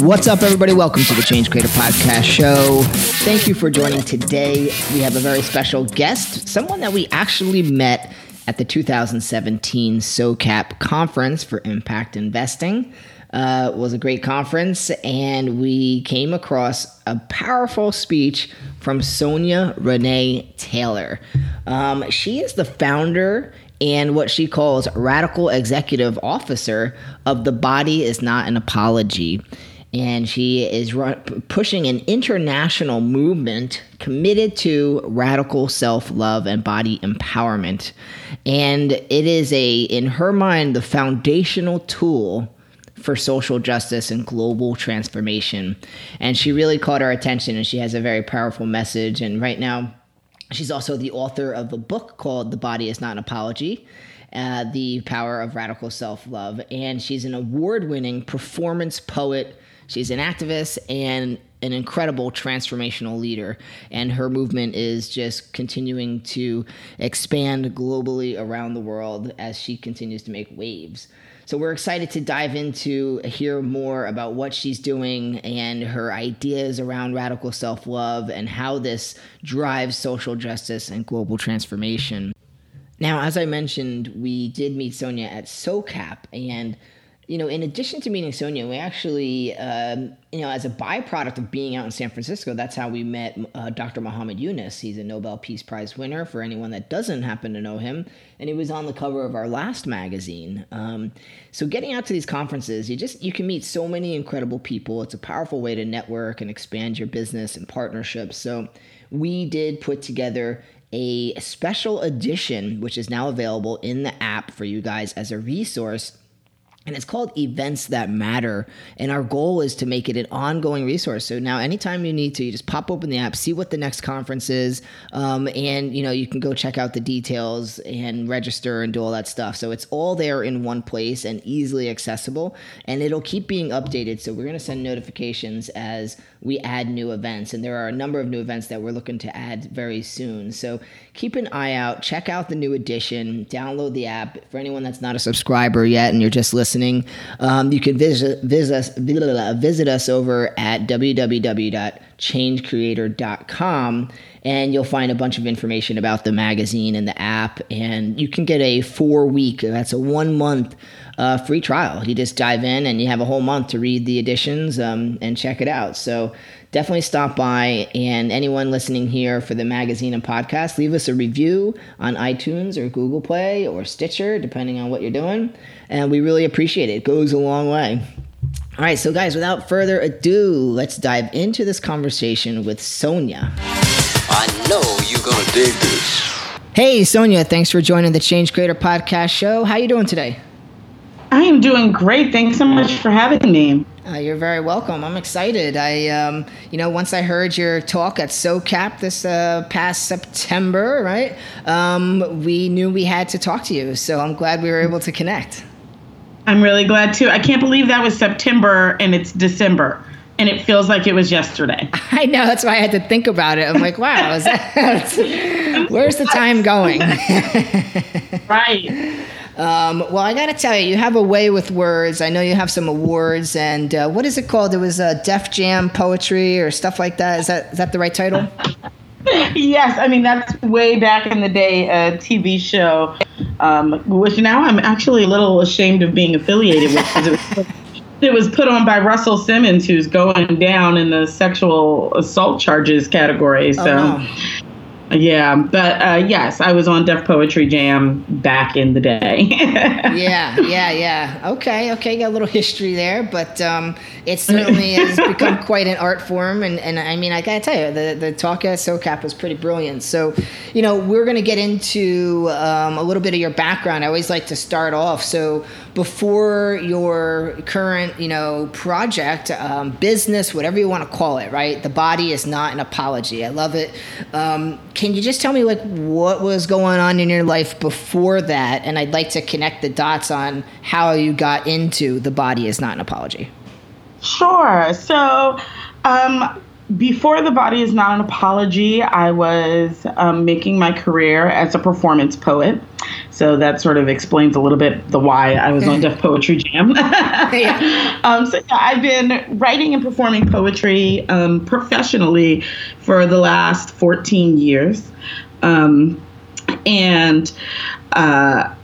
What's up, everybody? Welcome to the Change Creator Podcast Show. Thank you for joining today. We have a very special guest, someone that we actually met at the 2017 SOCAP conference for impact investing. Uh, was a great conference, and we came across a powerful speech from Sonia Renee Taylor. Um, she is the founder and what she calls radical executive officer of The Body is Not an Apology and she is pushing an international movement committed to radical self-love and body empowerment. And it is a in her mind the foundational tool for social justice and global transformation. And she really caught our attention and she has a very powerful message. And right now she's also the author of a book called the body is not an apology uh, the power of radical self-love. And she's an award-winning performance poet She's an activist and an incredible transformational leader, and her movement is just continuing to expand globally around the world as she continues to make waves. So we're excited to dive into hear more about what she's doing and her ideas around radical self-love and how this drives social justice and global transformation. Now, as I mentioned, we did meet Sonia at SOCAP and you know, in addition to meeting Sonia, we actually, um, you know, as a byproduct of being out in San Francisco, that's how we met uh, Dr. Muhammad Yunus. He's a Nobel Peace Prize winner for anyone that doesn't happen to know him. And he was on the cover of our last magazine. Um, so getting out to these conferences, you just, you can meet so many incredible people. It's a powerful way to network and expand your business and partnerships. So we did put together a special edition, which is now available in the app for you guys as a resource and it's called Events That Matter. And our goal is to make it an ongoing resource. So now, anytime you need to, you just pop open the app, see what the next conference is, um, and you know you can go check out the details and register and do all that stuff. So it's all there in one place and easily accessible, and it'll keep being updated. So we're going to send notifications as we add new events, and there are a number of new events that we're looking to add very soon. So keep an eye out, check out the new edition, download the app. For anyone that's not a subscriber yet and you're just listening, um, you can visit, visit, us, visit us over at www.changecreator.com and you'll find a bunch of information about the magazine and the app. And you can get a four week, that's a one month uh, free trial. You just dive in and you have a whole month to read the editions um, and check it out. So definitely stop by. And anyone listening here for the magazine and podcast, leave us a review on iTunes or Google Play or Stitcher, depending on what you're doing. And we really appreciate it. It goes a long way. All right, so guys, without further ado, let's dive into this conversation with Sonia. I know you're gonna dig this. Hey, Sonia, thanks for joining the Change Creator Podcast Show. How you doing today? I am doing great. Thanks so much for having me. Uh, you're very welcome. I'm excited. I, um, you know, once I heard your talk at SOCAP this uh, past September, right? Um, we knew we had to talk to you. So I'm glad we were able to connect. I'm really glad too. I can't believe that was September and it's December and it feels like it was yesterday. I know. That's why I had to think about it. I'm like, wow, that, where's the time going? right. Um, well, I got to tell you, you have a way with words. I know you have some awards, and uh, what is it called? It was uh, Def Jam Poetry or stuff like that. Is that is that the right title? yes, I mean that's way back in the day, a TV show, um, which now I'm actually a little ashamed of being affiliated with because it was, it was put on by Russell Simmons, who's going down in the sexual assault charges category. So. Oh. Yeah, but uh, yes, I was on Def Poetry Jam back in the day. yeah, yeah, yeah. Okay, okay, got a little history there, but um, it certainly has become quite an art form. And, and I mean, I gotta tell you, the, the talk at SOCAP was pretty brilliant. So, you know, we're gonna get into um, a little bit of your background. I always like to start off. So, before your current, you know, project, um, business, whatever you want to call it, right? The body is not an apology. I love it. Um, can you just tell me like what was going on in your life before that? And I'd like to connect the dots on how you got into the body is not an apology. Sure. So, um, before the body is not an apology, I was um, making my career as a performance poet. So that sort of explains a little bit the why I was on Def Poetry Jam. yeah. Um, so yeah, I've been writing and performing poetry um, professionally for the last 14 years. Um, and uh,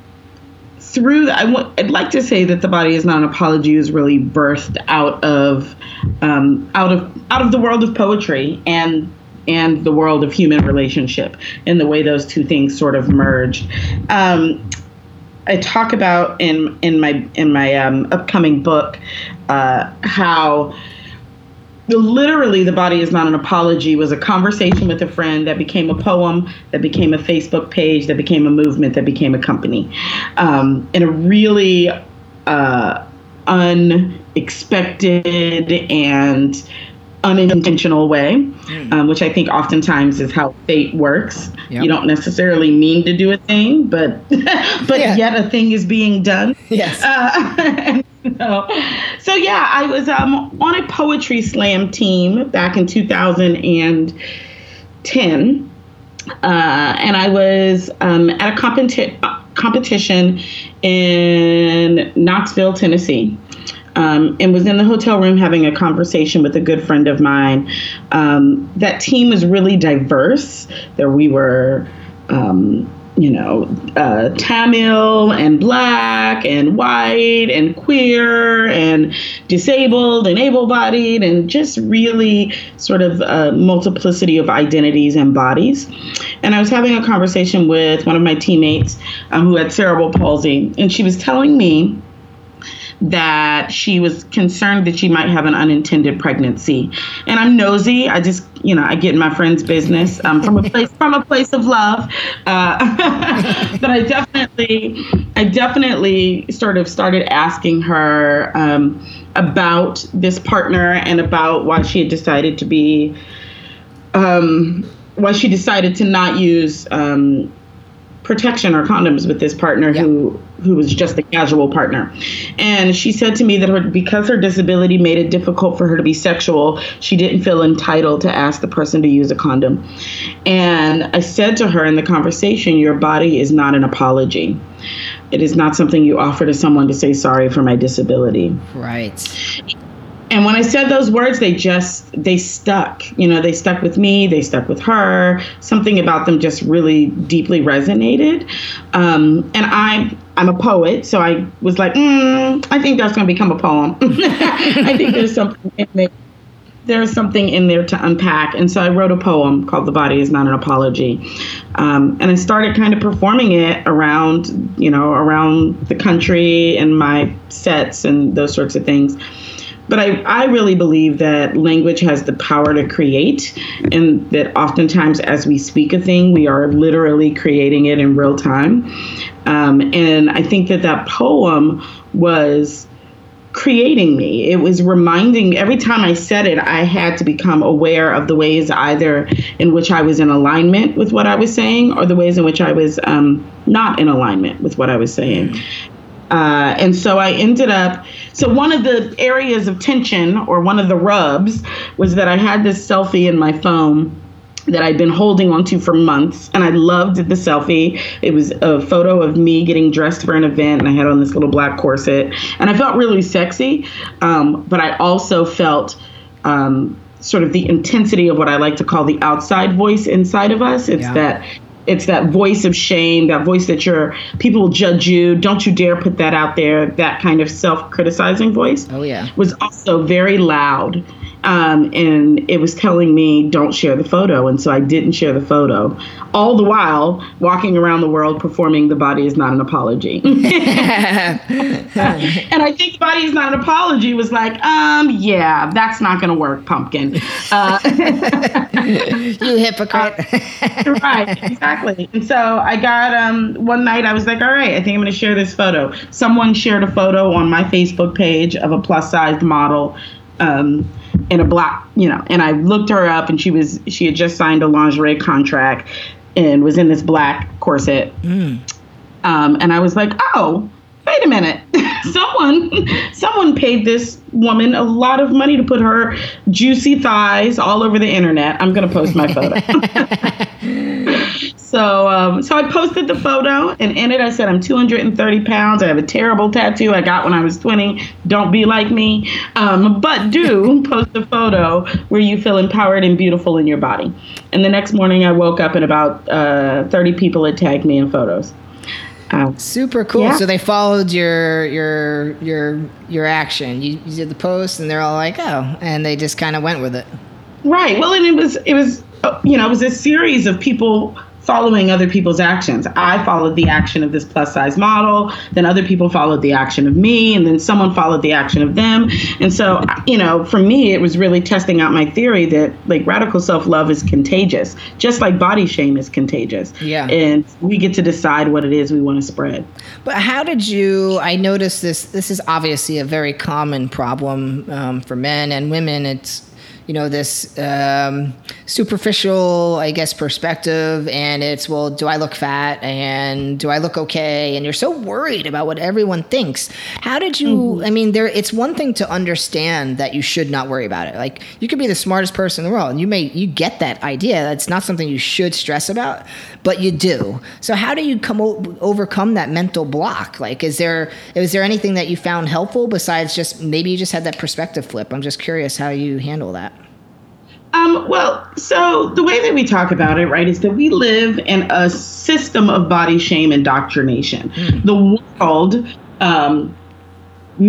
through I w- I'd like to say that the body is not an apology is really birthed out of um, out of out of the world of poetry and and the world of human relationship and the way those two things sort of merged. Um, I talk about in in my in my um, upcoming book uh, how literally the body is not an apology. Was a conversation with a friend that became a poem that became a facebook page that became a movement that became a company. Um, in a really uh, unexpected and unintentional way mm. um, which i think oftentimes is how fate works yep. you don't necessarily mean to do a thing but but yeah. yet a thing is being done yes uh, so, so yeah, I was um, on a poetry slam team back in 2010. Uh, and I was um, at a competi- competition in Knoxville, Tennessee. Um, and was in the hotel room having a conversation with a good friend of mine. Um, that team was really diverse. There we were um, you know, uh, Tamil and black and white and queer and disabled and able bodied and just really sort of a multiplicity of identities and bodies. And I was having a conversation with one of my teammates um, who had cerebral palsy, and she was telling me that she was concerned that she might have an unintended pregnancy. And I'm nosy. I just, you know, I get in my friend's business um, from a place from a place of love. Uh, but I definitely, I definitely sort of started asking her um, about this partner and about why she had decided to be, um, why she decided to not use um, protection or condoms with this partner yeah. who who was just a casual partner. And she said to me that her, because her disability made it difficult for her to be sexual, she didn't feel entitled to ask the person to use a condom. And I said to her in the conversation, Your body is not an apology. It is not something you offer to someone to say sorry for my disability. Right and when I said those words, they just they stuck. You know, they stuck with me. They stuck with her. Something about them just really deeply resonated. Um, and I'm I'm a poet, so I was like, mm, I think that's going to become a poem. I think there's something in there. There's something in there to unpack, and so I wrote a poem called "The Body Is Not an Apology," um, and I started kind of performing it around, you know, around the country and my sets and those sorts of things but I, I really believe that language has the power to create, and that oftentimes as we speak a thing, we are literally creating it in real time. Um, and I think that that poem was creating me. It was reminding every time I said it, I had to become aware of the ways either in which I was in alignment with what I was saying or the ways in which I was um, not in alignment with what I was saying. Uh, and so I ended up, so one of the areas of tension or one of the rubs was that I had this selfie in my phone that I'd been holding onto for months, and I loved the selfie. It was a photo of me getting dressed for an event, and I had on this little black corset, and I felt really sexy. Um, but I also felt um, sort of the intensity of what I like to call the outside voice inside of us. It's yeah. that it's that voice of shame, that voice that you're people will judge you. Don't you dare put that out there. That kind of self-criticizing voice. Oh yeah, was also very loud um, and it was telling me don't share the photo. And so i didn't share the photo. All the while walking around the world performing the body is not an apology. And i think body is not an apology was like um yeah that's not going to work pumpkin. Uh, you hypocrite. Uh, right exactly. And so i got um one night i was like all right i think i'm going to share this photo. Someone shared a photo on my facebook page of a plus sized model um, in a black, you know, and I looked her up and she was she had just signed a lingerie contract and was in this black corset. Um, and I was like, oh, wait a minute. someone someone paid this woman a lot of money to put her juicy thighs all over the internet. I'm gonna post my photo. so um, so I posted the photo and in it I said I'm 230 pounds. I have a terrible tattoo I got when I was 20. Don't be like me. Um, but do post a photo where you feel empowered and beautiful in your body. And the next morning I woke up and about uh, 30 people had tagged me in photos. Um, Super cool. Yeah. So they followed your your your your action. You, you did the post, and they're all like, "Oh," and they just kind of went with it. Right. Well, and it was it was uh, you know it was a series of people following other people's actions. I followed the action of this plus size model, then other people followed the action of me, and then someone followed the action of them. And so, you know, for me, it was really testing out my theory that like radical self love is contagious, just like body shame is contagious. Yeah. And we get to decide what it is we want to spread. But how did you? I noticed this. This is obviously a very common problem um, for men and women. It's you know this um, superficial, I guess, perspective, and it's well, do I look fat and do I look okay? And you're so worried about what everyone thinks. How did you? I mean, there. It's one thing to understand that you should not worry about it. Like you could be the smartest person in the world, and you may you get that idea. That's not something you should stress about, but you do. So how do you come o- overcome that mental block? Like, is there is there anything that you found helpful besides just maybe you just had that perspective flip? I'm just curious how you handle that. Um, well, so the way that we talk about it, right, is that we live in a system of body shame indoctrination. The world um,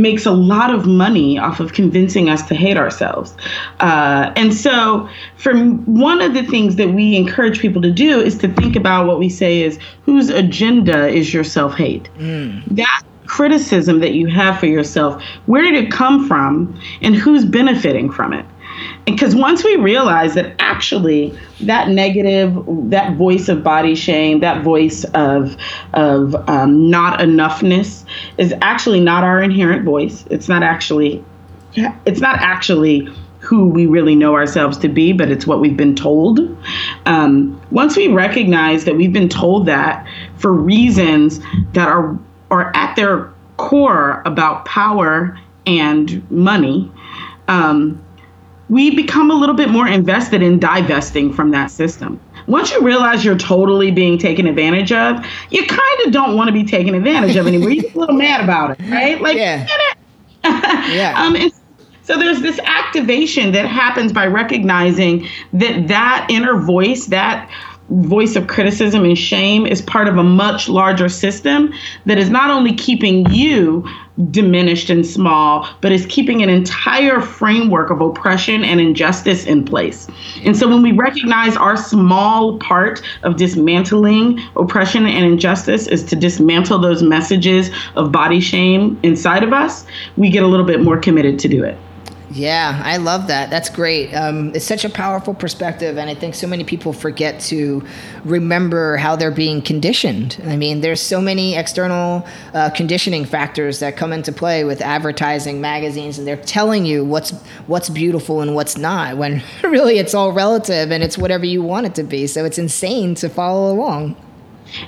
makes a lot of money off of convincing us to hate ourselves. Uh, and so, for one of the things that we encourage people to do is to think about what we say is whose agenda is your self hate? That criticism that you have for yourself, where did it come from and who's benefiting from it? Because once we realize that actually that negative that voice of body shame that voice of of um, not enoughness is actually not our inherent voice. It's not actually it's not actually who we really know ourselves to be but it's what we've been told. Um, once we recognize that we've been told that for reasons that are are at their core about power and money um, we become a little bit more invested in divesting from that system. Once you realize you're totally being taken advantage of, you kind of don't want to be taken advantage of anymore. You get a little mad about it, right? Like, Yeah. get it. Yeah. Um, so there's this activation that happens by recognizing that that inner voice, that voice of criticism and shame is part of a much larger system that is not only keeping you diminished and small, but is keeping an entire framework of oppression and injustice in place. And so when we recognize our small part of dismantling oppression and injustice is to dismantle those messages of body shame inside of us, we get a little bit more committed to do it. Yeah, I love that. That's great. Um, it's such a powerful perspective, and I think so many people forget to remember how they're being conditioned. I mean, there's so many external uh, conditioning factors that come into play with advertising, magazines, and they're telling you what's what's beautiful and what's not. When really it's all relative, and it's whatever you want it to be. So it's insane to follow along.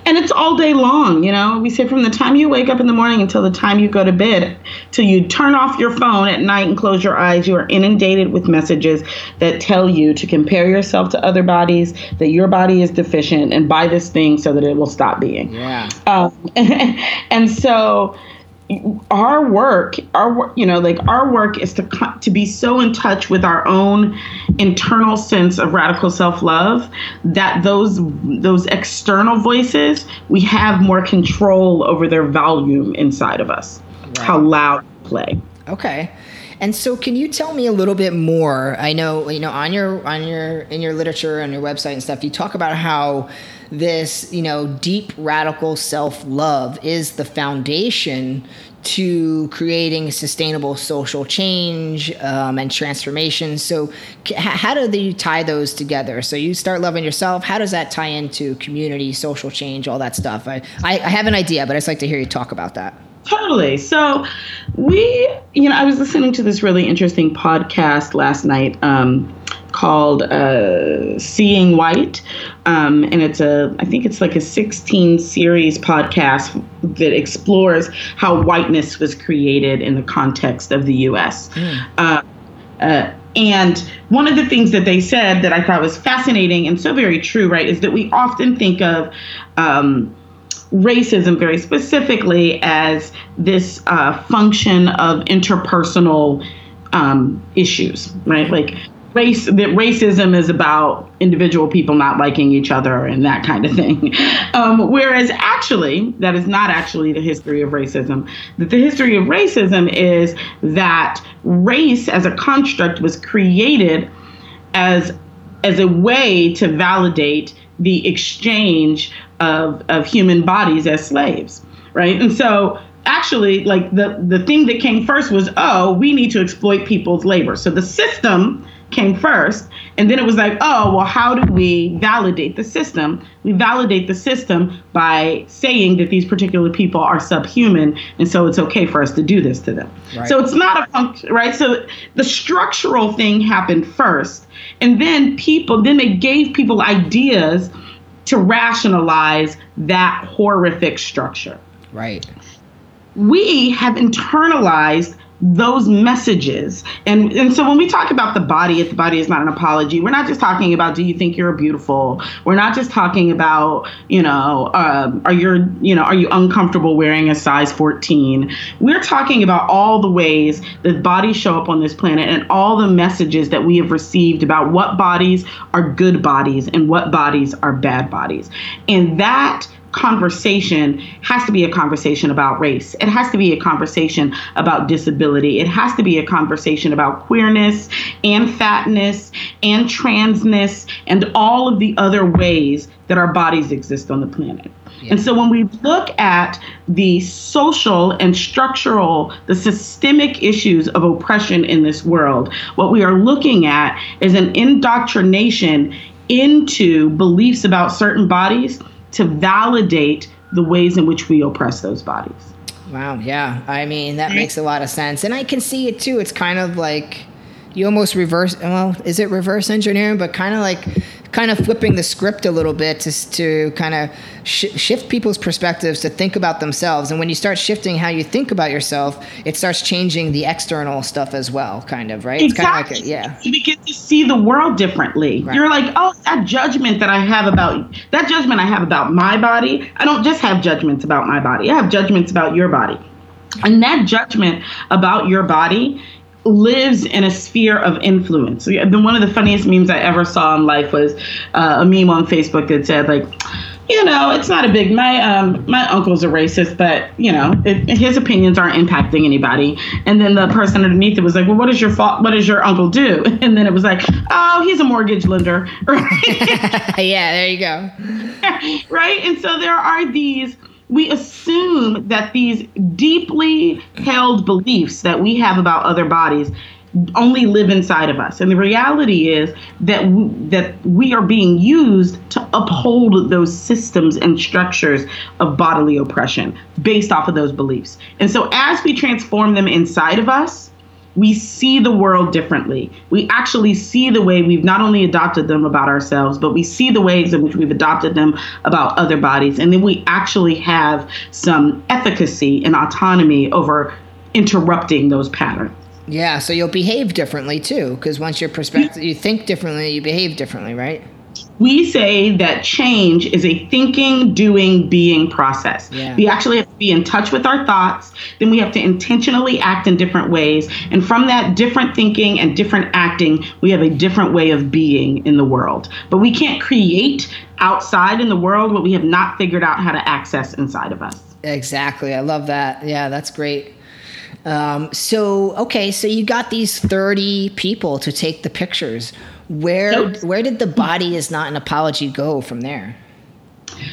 And it's all day long, you know. We say from the time you wake up in the morning until the time you go to bed, till you turn off your phone at night and close your eyes, you are inundated with messages that tell you to compare yourself to other bodies, that your body is deficient, and buy this thing so that it will stop being. Yeah. Um, and so our work our you know like our work is to to be so in touch with our own internal sense of radical self-love that those those external voices we have more control over their volume inside of us how loud play Okay. And so can you tell me a little bit more? I know, you know, on your on your in your literature on your website and stuff, you talk about how this, you know, deep radical self-love is the foundation to creating sustainable social change um, and transformation. So, c- how do you tie those together? So, you start loving yourself. How does that tie into community, social change, all that stuff? I, I, I have an idea, but I'd like to hear you talk about that. Totally. So we, you know, I was listening to this really interesting podcast last night um, called uh, Seeing White, um, and it's a, I think it's like a 16 series podcast that explores how whiteness was created in the context of the U.S. Mm. Uh, uh, and one of the things that they said that I thought was fascinating and so very true, right, is that we often think of um, racism very specifically as this uh, function of interpersonal um, issues, right? Like race that racism is about individual people not liking each other and that kind of thing. Um, whereas actually, that is not actually the history of racism. That the history of racism is that race as a construct was created as as a way to validate the exchange of, of human bodies as slaves, right? And so actually like the the thing that came first was oh we need to exploit people's labor so the system came first and then it was like oh well how do we validate the system we validate the system by saying that these particular people are subhuman and so it's okay for us to do this to them right. so it's not a function right so the structural thing happened first and then people then they gave people ideas to rationalize that horrific structure. Right. We have internalized those messages. And and so when we talk about the body, if the body is not an apology, we're not just talking about do you think you're beautiful? We're not just talking about you know um, are you you know are you uncomfortable wearing a size 14? We're talking about all the ways that bodies show up on this planet and all the messages that we have received about what bodies are good bodies and what bodies are bad bodies, and that conversation has to be a conversation about race. It has to be a conversation about disability. It has to be a conversation about queerness and fatness and transness and all of the other ways that our bodies exist on the planet. Yeah. And so when we look at the social and structural, the systemic issues of oppression in this world, what we are looking at is an indoctrination into beliefs about certain bodies to validate the ways in which we oppress those bodies. Wow, yeah. I mean, that makes a lot of sense. And I can see it too. It's kind of like you almost reverse well is it reverse engineering but kind of like kind of flipping the script a little bit to, to kind of sh- shift people's perspectives to think about themselves. And when you start shifting how you think about yourself it starts changing the external stuff as well kind of right? Exactly. it's kind of like a, yeah. You begin to see the world differently. Right. you're like oh that judgment that i have about that judgment i have about my body i don't just have judgments about my body. I have judgments about your body. And that judgment about your body lives in a sphere of influence. One of the funniest memes I ever saw in life was uh, a meme on Facebook that said like, you know, it's not a big. My um, my uncle's a racist, but you know, it, his opinions aren't impacting anybody. And then the person underneath it was like, well, what does your fault? What does your uncle do? And then it was like, oh, he's a mortgage lender. yeah, there you go. right, and so there are these we assume that these deeply held beliefs that we have about other bodies only live inside of us. And the reality is that we, that we are being used to uphold those systems and structures of bodily oppression based off of those beliefs. And so as we transform them inside of us, we see the world differently. We actually see the way we've not only adopted them about ourselves, but we see the ways in which we've adopted them about other bodies. And then we actually have some efficacy and autonomy over interrupting those patterns. Yeah, so you'll behave differently too, because once your perspective, you think differently, you behave differently, right? we say that change is a thinking, doing, being process. Yeah. We actually be in touch with our thoughts. Then we have to intentionally act in different ways. And from that different thinking and different acting, we have a different way of being in the world. But we can't create outside in the world what we have not figured out how to access inside of us. Exactly. I love that. Yeah, that's great. Um, so, okay, so you got these 30 people to take the pictures where nope. where did the body is not an apology go from there?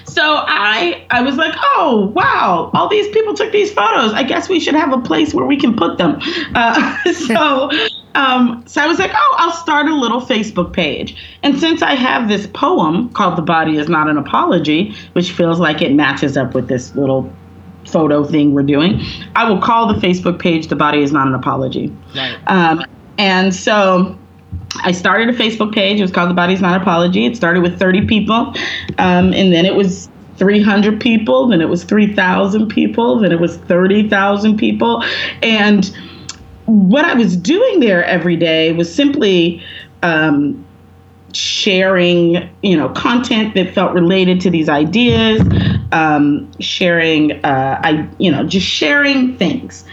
So I I was like, oh wow, all these people took these photos. I guess we should have a place where we can put them. Uh, so. Um, so I was like, oh, I'll start a little Facebook page. And since I have this poem called The Body is Not an Apology, which feels like it matches up with this little photo thing we're doing, I will call the Facebook page "The Body Is Not an Apology." Right. Um, and so I started a Facebook page. It was called The Body's Not Apology. It started with 30 people, um, and then it was 300 people, then it was 3,000 people, then it was 30,000 people. And what I was doing there every day was simply um, sharing, you know, content that felt related to these ideas, um, sharing, uh, I, you know, just sharing things.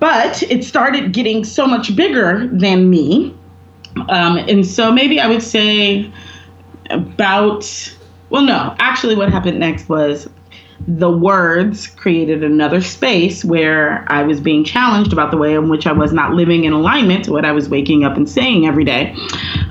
But it started getting so much bigger than me. Um, and so maybe I would say about, well, no, actually, what happened next was the words created another space where I was being challenged about the way in which I was not living in alignment to what I was waking up and saying every day.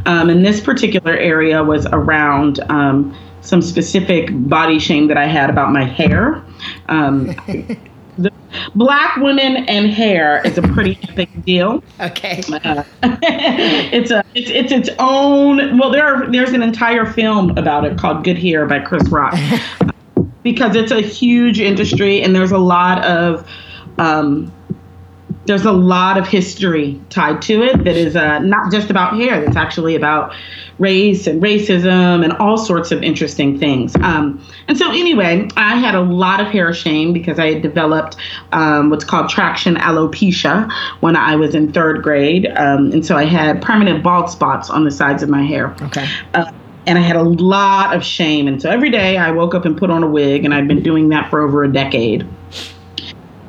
Um, and this particular area was around um, some specific body shame that I had about my hair. Um, the black women and hair is a pretty big deal. Okay. Uh, it's a it's, it's its own. Well, there are there's an entire film about it called Good Hair by Chris Rock because it's a huge industry and there's a lot of um, there's a lot of history tied to it that is uh, not just about hair. That's actually about race and racism and all sorts of interesting things. Um, and so, anyway, I had a lot of hair shame because I had developed um, what's called traction alopecia when I was in third grade. Um, and so I had permanent bald spots on the sides of my hair. Okay. Uh, and I had a lot of shame. And so every day I woke up and put on a wig, and I'd been doing that for over a decade.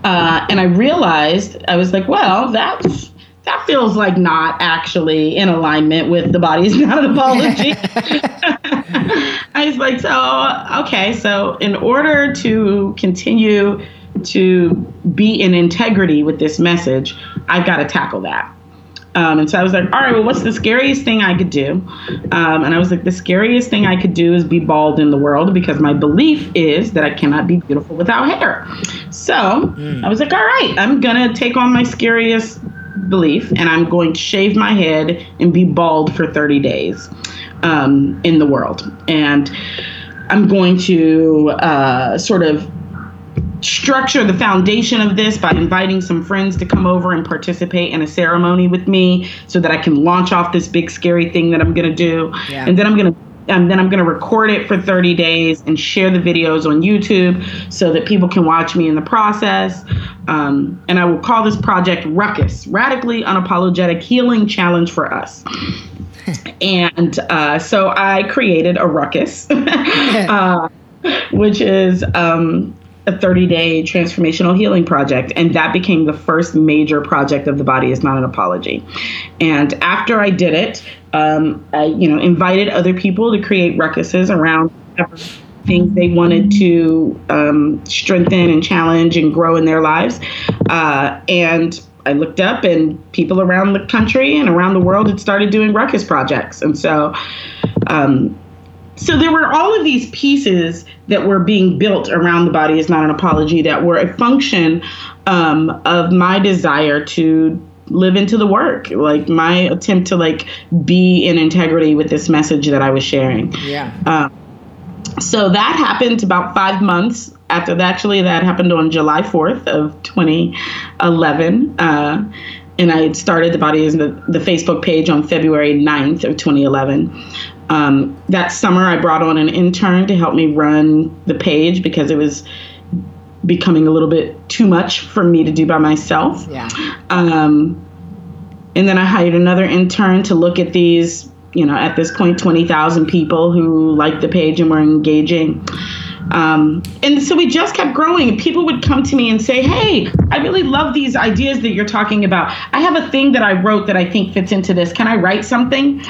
Uh, and I realized I was like, well, that's that feels like not actually in alignment with the body's not an apology. I was like, so okay, so in order to continue to be in integrity with this message, I've got to tackle that. Um, and so I was like, all right, well, what's the scariest thing I could do? Um, and I was like, the scariest thing I could do is be bald in the world because my belief is that I cannot be beautiful without hair. So mm. I was like, all right, I'm going to take on my scariest belief and I'm going to shave my head and be bald for 30 days um, in the world. And I'm going to uh, sort of structure the foundation of this by inviting some friends to come over and participate in a ceremony with me so that I can launch off this big scary thing that I'm going to do. Yeah. And then I'm going to and then I'm going to record it for 30 days and share the videos on YouTube so that people can watch me in the process. Um, and I will call this project Ruckus Radically Unapologetic Healing Challenge for Us. and uh, so I created a ruckus, uh, which is um, a 30 day transformational healing project. And that became the first major project of The Body is Not an Apology. And after I did it, um, I, you know, invited other people to create ruckuses around things they wanted to um, strengthen and challenge and grow in their lives. Uh, and I looked up, and people around the country and around the world had started doing ruckus projects. And so, um, so there were all of these pieces that were being built around the body is not an apology that were a function um, of my desire to live into the work like my attempt to like be in integrity with this message that i was sharing. Yeah. Um, so that happened about five months after that actually that happened on july 4th of 2011 uh, and i had started the body is the, the facebook page on february 9th of 2011 um, that summer, I brought on an intern to help me run the page because it was becoming a little bit too much for me to do by myself. Yeah. Um, and then I hired another intern to look at these, you know, at this point, 20,000 people who liked the page and were engaging. Um, and so we just kept growing. People would come to me and say, Hey, I really love these ideas that you're talking about. I have a thing that I wrote that I think fits into this. Can I write something?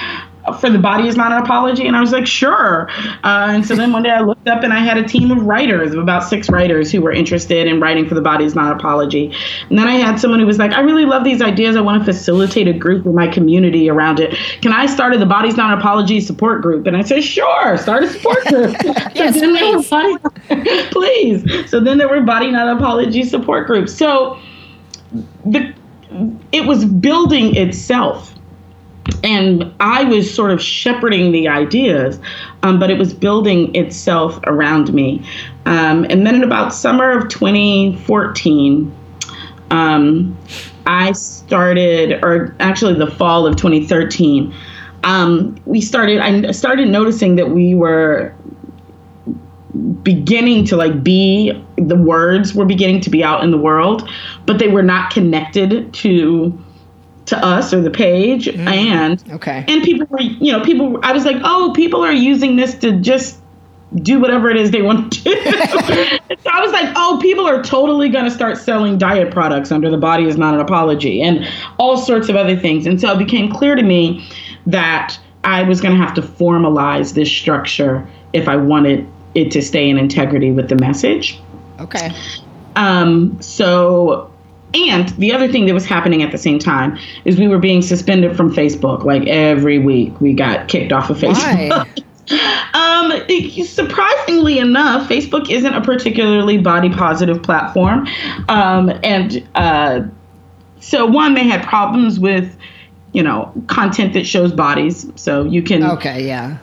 For the body is not an apology. And i was like sure. Uh, and so then one day i looked up and i had a team of writers of about six writers who were interested in writing for the body is not an apology. And then i had someone who was like i really love these ideas. I want to facilitate a group with my community around it. Can i start a the body's not an apology support group? And i said sure start a support group. Yes please. Body, please. So then there were body not apology support groups. So the it was building itself and I was sort of shepherding the ideas, um, but it was building itself around me. Um, and then in about summer of 2014, um, I started, or actually the fall of 2013, um, we started. I started noticing that we were beginning to like be the words were beginning to be out in the world, but they were not connected to to us or the page mm. and okay. and people were you know people i was like oh people are using this to just do whatever it is they want to do. So i was like oh people are totally going to start selling diet products under the body is not an apology and all sorts of other things. And so it became clear to me that i was going to have to formalize this structure if i wanted it to stay in integrity with the message. Okay. Um so and the other thing that was happening at the same time is we were being suspended from Facebook. Like every week, we got kicked off of Facebook. um, surprisingly enough, Facebook isn't a particularly body positive platform, um, and uh, so one they had problems with, you know, content that shows bodies. So you can okay, yeah,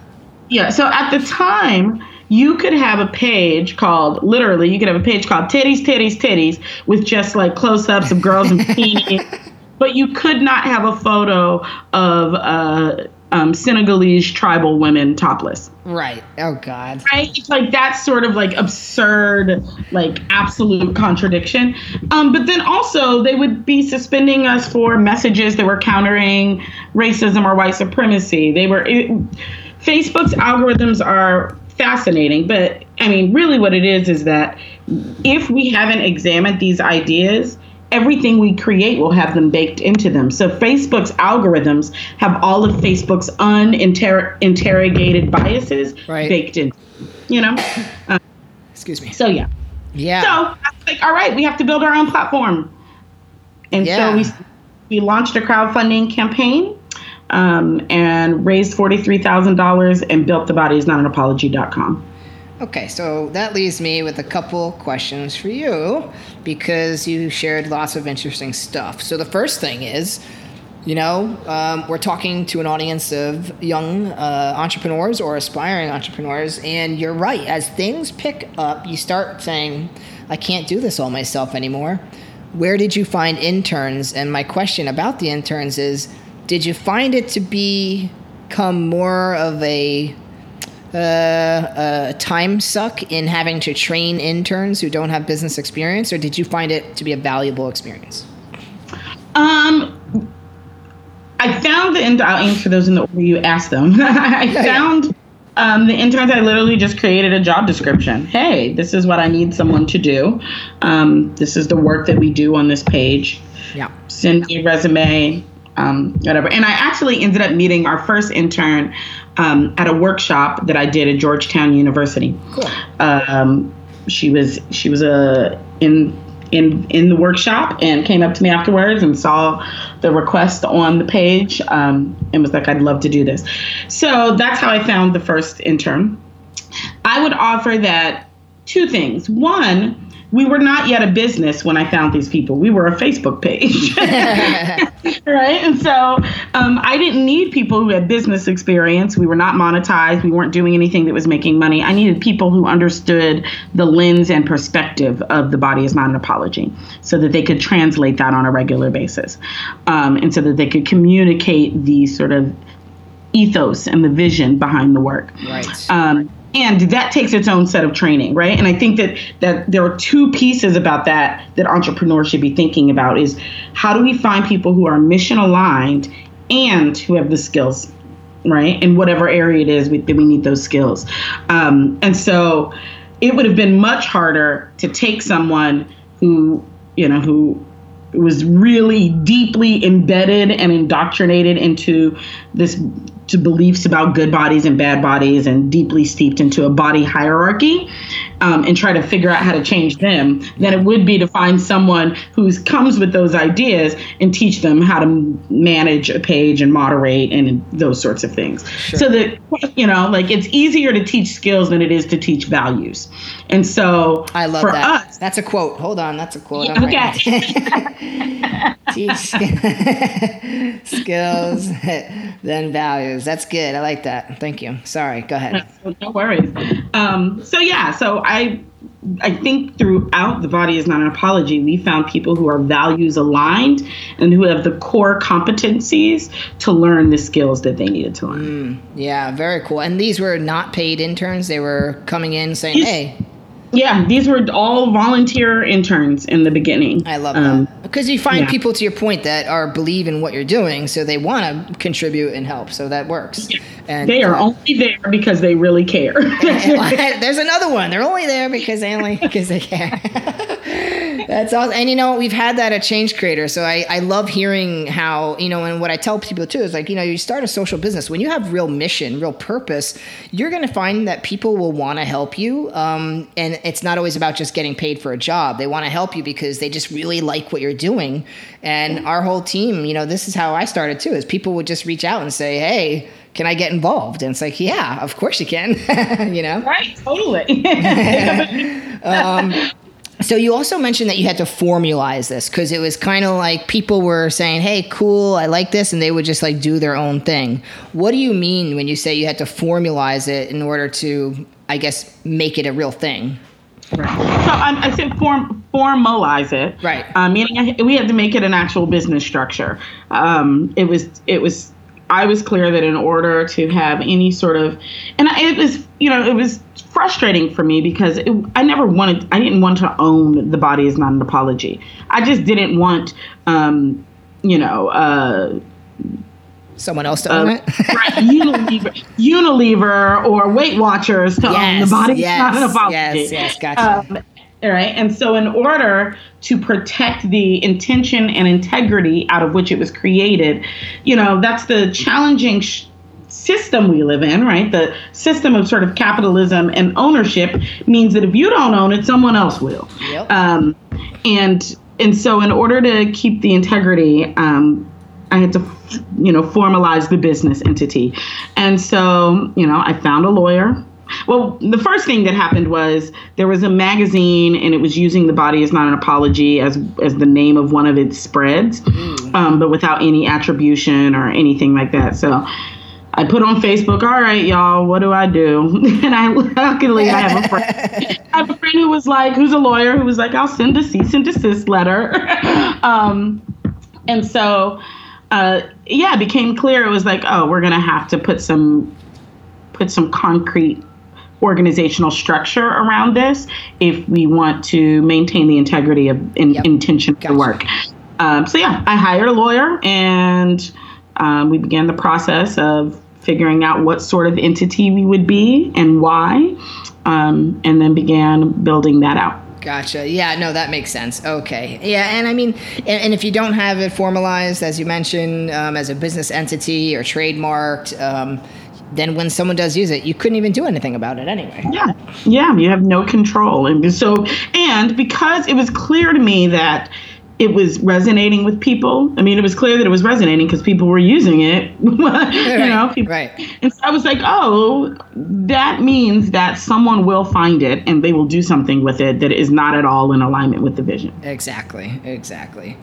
yeah. So at the time you could have a page called literally you could have a page called titties titties titties with just like close-ups of girls and bikinis but you could not have a photo of uh, um, Senegalese tribal women topless. Right. Oh God. Right. It's like that sort of like absurd, like absolute contradiction. Um, but then also they would be suspending us for messages that were countering racism or white supremacy. They were. It, Facebook's algorithms are fascinating. But I mean, really, what it is is that if we haven't examined these ideas, everything we create will have them baked into them. So Facebook's algorithms have all of Facebook's uninterrogated biases right. baked in. You know. Uh, Excuse me. So yeah. Yeah. So I was like, all right, we have to build our own platform, and yeah. so we we launched a crowdfunding campaign um, and raised $43,000 and built the body is not an apology.com. Okay, so that leaves me with a couple questions for you because you shared lots of interesting stuff. So the first thing is, you know, um, we're talking to an audience of young uh, entrepreneurs or aspiring entrepreneurs, and you're right. As things pick up, you start saying, I can't do this all myself anymore. Where did you find interns? And my question about the interns is, did you find it to be become more of a uh, a time suck in having to train interns who don't have business experience, or did you find it to be a valuable experience? Um, I found the and I'll answer those in the order you asked them. I found um, the interns. I literally just created a job description. Hey, this is what I need someone to do. Um, this is the work that we do on this page. Yeah. Send me a resume um, whatever. And I actually ended up meeting our first intern um, at a workshop that I did at Georgetown University. Cool. Um, she was she was a uh, in in in the workshop and came up to me afterwards and saw the request on the page um, and was like, "I'd love to do this." So that's how I found the first intern. I would offer that two things. One we were not yet a business when I found these people. We were a Facebook page. right? And so um, I didn't need people who had business experience. We were not monetized. We weren't doing anything that was making money. I needed people who understood the lens and perspective of the body is not an apology so that they could translate that on a regular basis. Um, and so that they could communicate the sort of ethos and the vision behind the work. Right. Um, and that takes its own set of training right? And i think that that there are two pieces about that that entrepreneurs should be thinking about is how do we find people who are mission aligned and who have the skills right? In whatever area it is we, that we need those skills. Um, and so it would have been much harder to take someone who you know who was really deeply embedded and indoctrinated into this to beliefs about good bodies and bad bodies and deeply steeped into a body hierarchy um, and try to figure out how to change them than it would be to find someone who comes with those ideas and teach them how to manage a page and moderate and those sorts of things. Sure. So that, you know, like it's easier to teach skills than it is to teach values. And so I love for that. us, that's a quote. Hold on. That's a quote. okay. teach skills, then values. That's good. I like that. Thank you. Sorry. Go ahead. No worries. Um, so yeah, so I I think throughout the body is not an apology, we found people who are values aligned and who have the core competencies to learn the skills that they needed to learn. Mm, yeah, very cool. And these were not paid interns. They were coming in saying, "Hey, yeah, these were all volunteer interns in the beginning. I love um, that because you find yeah. people to your point that are believe in what you're doing, so they want to contribute and help. So that works. Yeah. And they are uh, only there because they really care. there's another one. They're only there because they only because they care. That's awesome. And you know, we've had that at Change Creator. So I, I love hearing how, you know, and what I tell people too is like, you know, you start a social business. When you have real mission, real purpose, you're going to find that people will want to help you. Um, and it's not always about just getting paid for a job. They want to help you because they just really like what you're doing. And our whole team, you know, this is how I started too, is people would just reach out and say, hey, can I get involved? And it's like, yeah, of course you can, you know? Right, totally. um, so you also mentioned that you had to formalize this because it was kind of like people were saying, "Hey, cool, I like this," and they would just like do their own thing. What do you mean when you say you had to formalize it in order to, I guess, make it a real thing? Right. So um, I said form formalize it. Right. Um, meaning I, we had to make it an actual business structure. Um, it was it was I was clear that in order to have any sort of, and it was, you know, it was frustrating for me because it, I never wanted, I didn't want to own the body is not an apology. I just didn't want, um, you know, uh, someone else to own uh, it. right, Unilever, Unilever or Weight Watchers to yes, own the body yes, not an apology. Yes, yes, gotcha. Um, right? And so, in order to protect the intention and integrity out of which it was created, you know, that's the challenging sh- system we live in, right? The system of sort of capitalism and ownership means that if you don't own it, someone else will. Yep. Um, and and so, in order to keep the integrity, um, I had to, you know, formalize the business entity. And so, you know, I found a lawyer well, the first thing that happened was there was a magazine, and it was using "The Body Is Not an Apology" as as the name of one of its spreads, mm. um, but without any attribution or anything like that. So. I put on Facebook, all right, y'all, what do I do? and I luckily I have a friend. I have a friend who was like, who's a lawyer, who was like, I'll send a cease and desist letter. um, and so, uh, yeah, it became clear. It was like, oh, we're gonna have to put some put some concrete organizational structure around this if we want to maintain the integrity of in, yep. intention gotcha. of the work. Um, so yeah, I hired a lawyer and um, we began the process of figuring out what sort of entity we would be and why, um, and then began building that out. Gotcha. Yeah, no, that makes sense. Okay. Yeah, and I mean, and, and if you don't have it formalized, as you mentioned, um, as a business entity or trademarked, um, then when someone does use it, you couldn't even do anything about it anyway. Yeah, yeah, you have no control, and so and because it was clear to me that it was resonating with people. I mean, it was clear that it was resonating because people were using it. you right, know, people, right? And so I was like, oh, that means that someone will find it and they will do something with it that is not at all in alignment with the vision. Exactly, exactly.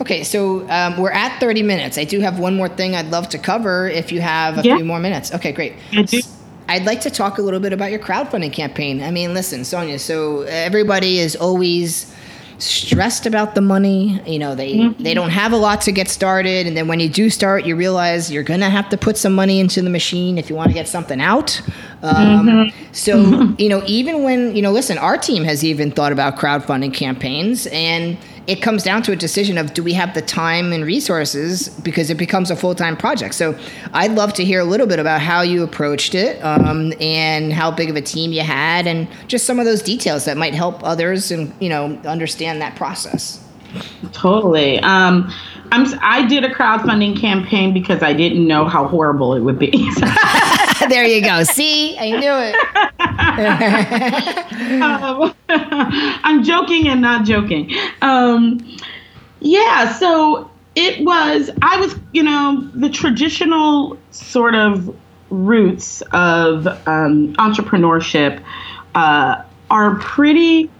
Okay, so um, we're at 30 minutes. I do have one more thing I'd love to cover if you have a yeah. few more minutes. Okay, great. I do. I'd like to talk a little bit about your crowdfunding campaign. I mean, listen, Sonya, so everybody is always stressed about the money. You know, they mm-hmm. they don't have a lot to get started, and then when you do start, you realize you're gonna have to put some money into the machine if you want to get something out. Um, mm-hmm. So mm-hmm. you know, even when you know, listen, our team has even thought about crowdfunding campaigns and it comes down to a decision of do we have the time and resources? Because it becomes a full-time project. So i'd love to hear a little bit about how you approached it um, and how big of a team you had and just some of those details that might help others and you know understand that process. Totally. Um, I'm I did a crowdfunding campaign because I didn't know how horrible it would be. there you go. See, I knew it. um, I'm joking and not joking. Um, yeah, so it was. I was, you know, the traditional sort of roots of um, entrepreneurship uh, are pretty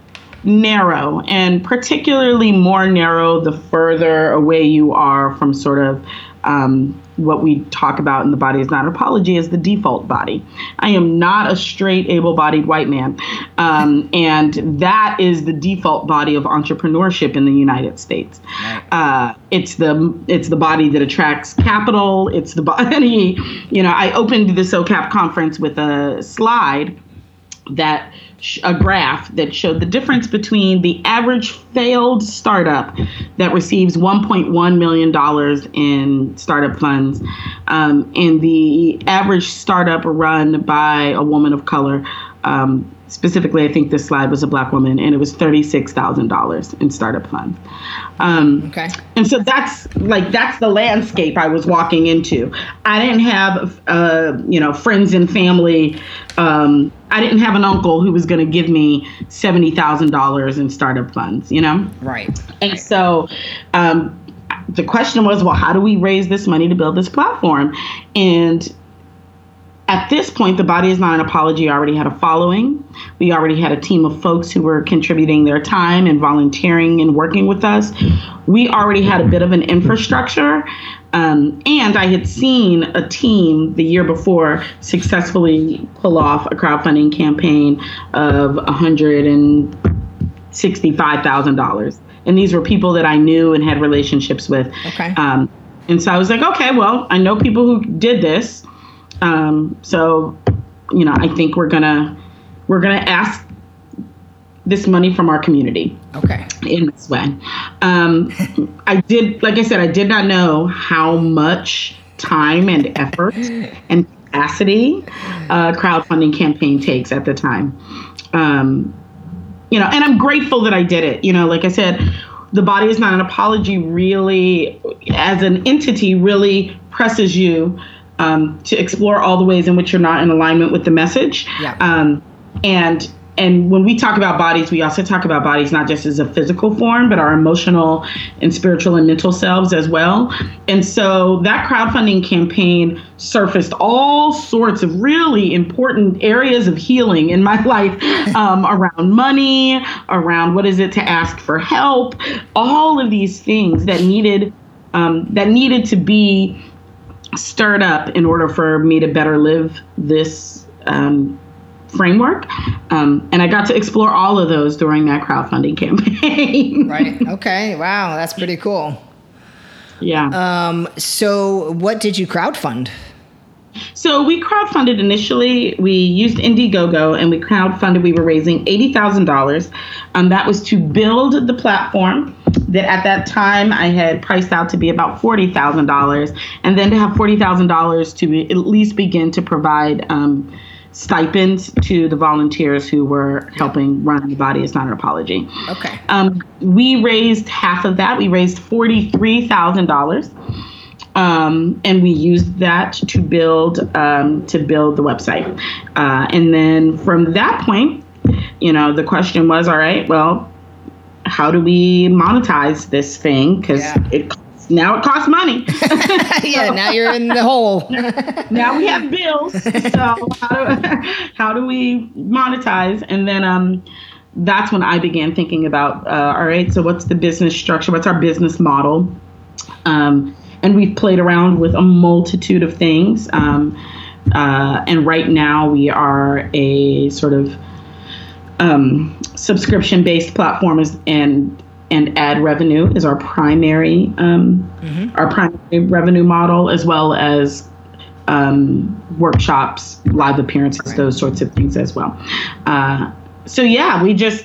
narrow, and particularly more narrow the further away you are from sort of um, what we talk about in the body is not an apology is the default body. I am not a straight, able-bodied white man, um, and that is the default body of entrepreneurship in the United States. Uh, it's the it's the body that attracts capital. It's the body. You know, I opened the SOCAP conference with a slide that a graph that showed the difference between the average failed startup that receives 1.1 million dollars in startup funds um, and the average startup run by a woman of color um, specifically, I think this slide was a black woman, and it was thirty-six thousand dollars in startup funds. Um, okay. And so that's like that's the landscape I was walking into. I didn't have, uh, you know, friends and family. Um, I didn't have an uncle who was going to give me seventy thousand dollars in startup funds. You know. Right. And right. so. Um, the question was, well, how do we raise this money to build this platform? And at this point, the body is not an apology. already had a following. We already had a team of folks who were contributing their time and volunteering and working with us. We already had a bit of an infrastructure. Um, and I had seen a team the year before successfully pull off a crowdfunding campaign of $165,000. And these were people that I knew and had relationships with. Okay. Um, and so I was like, okay, well, I know people who did this um, so, you know, I think we're gonna we're gonna ask this money from our community. Okay. In this way, um, I did, like I said, I did not know how much time and effort and capacity a crowdfunding campaign takes at the time. Um, you know, and I'm grateful that I did it. You know, like I said, the body is not an apology. Really, as an entity, really presses you um, to explore all the ways in which you're not in alignment with the message. Yeah. Um, and and when we talk about bodies, we also talk about bodies not just as a physical form, but our emotional and spiritual and mental selves as well. And so that crowdfunding campaign surfaced all sorts of really important areas of healing in my life um, around money, around what is it to ask for help, all of these things that needed um, that needed to be stirred up in order for me to better live this um, framework. Um, and I got to explore all of those during that crowdfunding campaign. right. Okay. Wow. That's pretty cool. Yeah. Um, so, what did you crowdfund? So we crowdfunded initially. We used Indiegogo and we crowdfunded. We were raising eighty thousand dollars. Um, that was to build the platform that at that time I had priced out to be about forty thousand dollars, and then to have forty thousand dollars to be, at least begin to provide. Um, stipends to the volunteers who were helping run the body is not an apology okay um, we raised half of that we raised $43000 um, and we used that to build um, to build the website. Uh, and then from that point, you know, the question was, all right, well, how do we monetize this thing? Because yeah. it now it costs money. yeah, now you're in the hole. now we have bills. So how do, how do we monetize? And then um, that's when I began thinking about, uh, all right, so what's the business structure? What's our business model? Um, and we've played around with a multitude of things. Um, uh, and right now we are a sort of um, subscription-based platform is, and and ad revenue is our primary um, mm-hmm. our primary revenue model, as well as um, workshops, live appearances, right. those sorts of things as well. Uh, so yeah, we just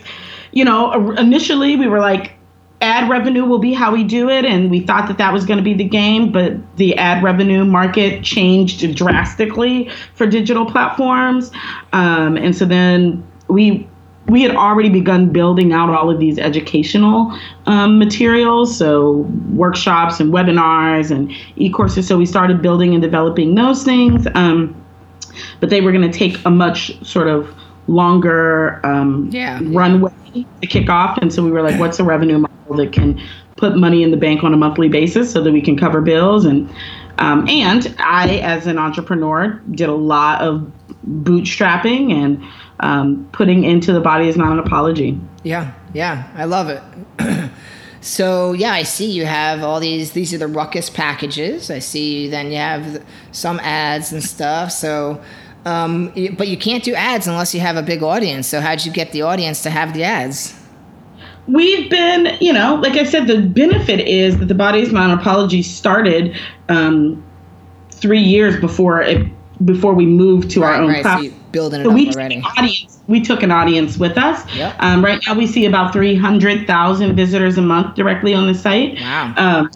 you know initially we were like ad revenue will be how we do it and we thought that that was going to be the game but the ad revenue market changed drastically for digital platforms um, and so then we we had already begun building out all of these educational um, materials, so workshops and webinars and e-courses. So we started building and developing those things, um, but they were going to take a much sort of longer um, Yeah. runway to kick off. And so we were like, what's a revenue model that can put money in the bank on a monthly basis so that we can cover bills and um, and I, as an entrepreneur, did a lot of bootstrapping and um, putting into the body is not an apology. Yeah, yeah, I love it. so yeah, I see you have all these. These are the ruckus packages. I see. Then you have some ads and stuff. So, um, but you can't do ads unless you have a big audience. So how'd you get the audience to have the ads? We've been, you know, like I said, the benefit is that the body is not an apology started um, three years before it before we moved to our own right, so you building it So up we took already. an audience. We took an audience with us. Yep. Um, right now, we see about three hundred thousand visitors a month directly on the site. Wow. Um,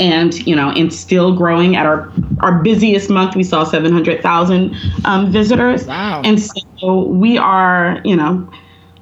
and you know, and still growing. At our our busiest month, we saw seven hundred thousand um, visitors. Wow. And so we are, you know,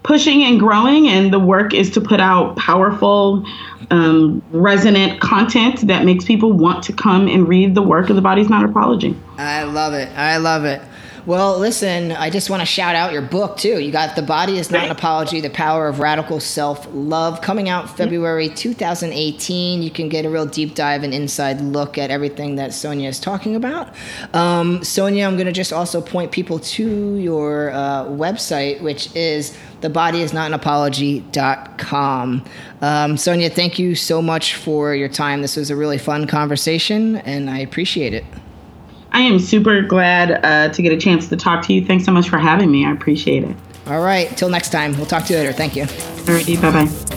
pushing and growing, and the work is to put out powerful, um, resonant content that makes people want to come and read the work of the Body's Not Apology. I love it. I love it. Well, listen, I just want to shout out your book too. You got The Body is Not an Apology The Power of Radical Self Love coming out February 2018. You can get a real deep dive and inside look at everything that Sonya is talking about. Um, Sonya, I'm going to just also point people to your uh, website, which is thebodyisnotanapology.com. Um, Sonya, thank you so much for your time. This was a really fun conversation, and I appreciate it. I am super glad uh, to get a chance to talk to you. Thanks so much for having me. I appreciate it. All right. Till next time. We'll talk to you later. Thank you. Alrighty, bye bye.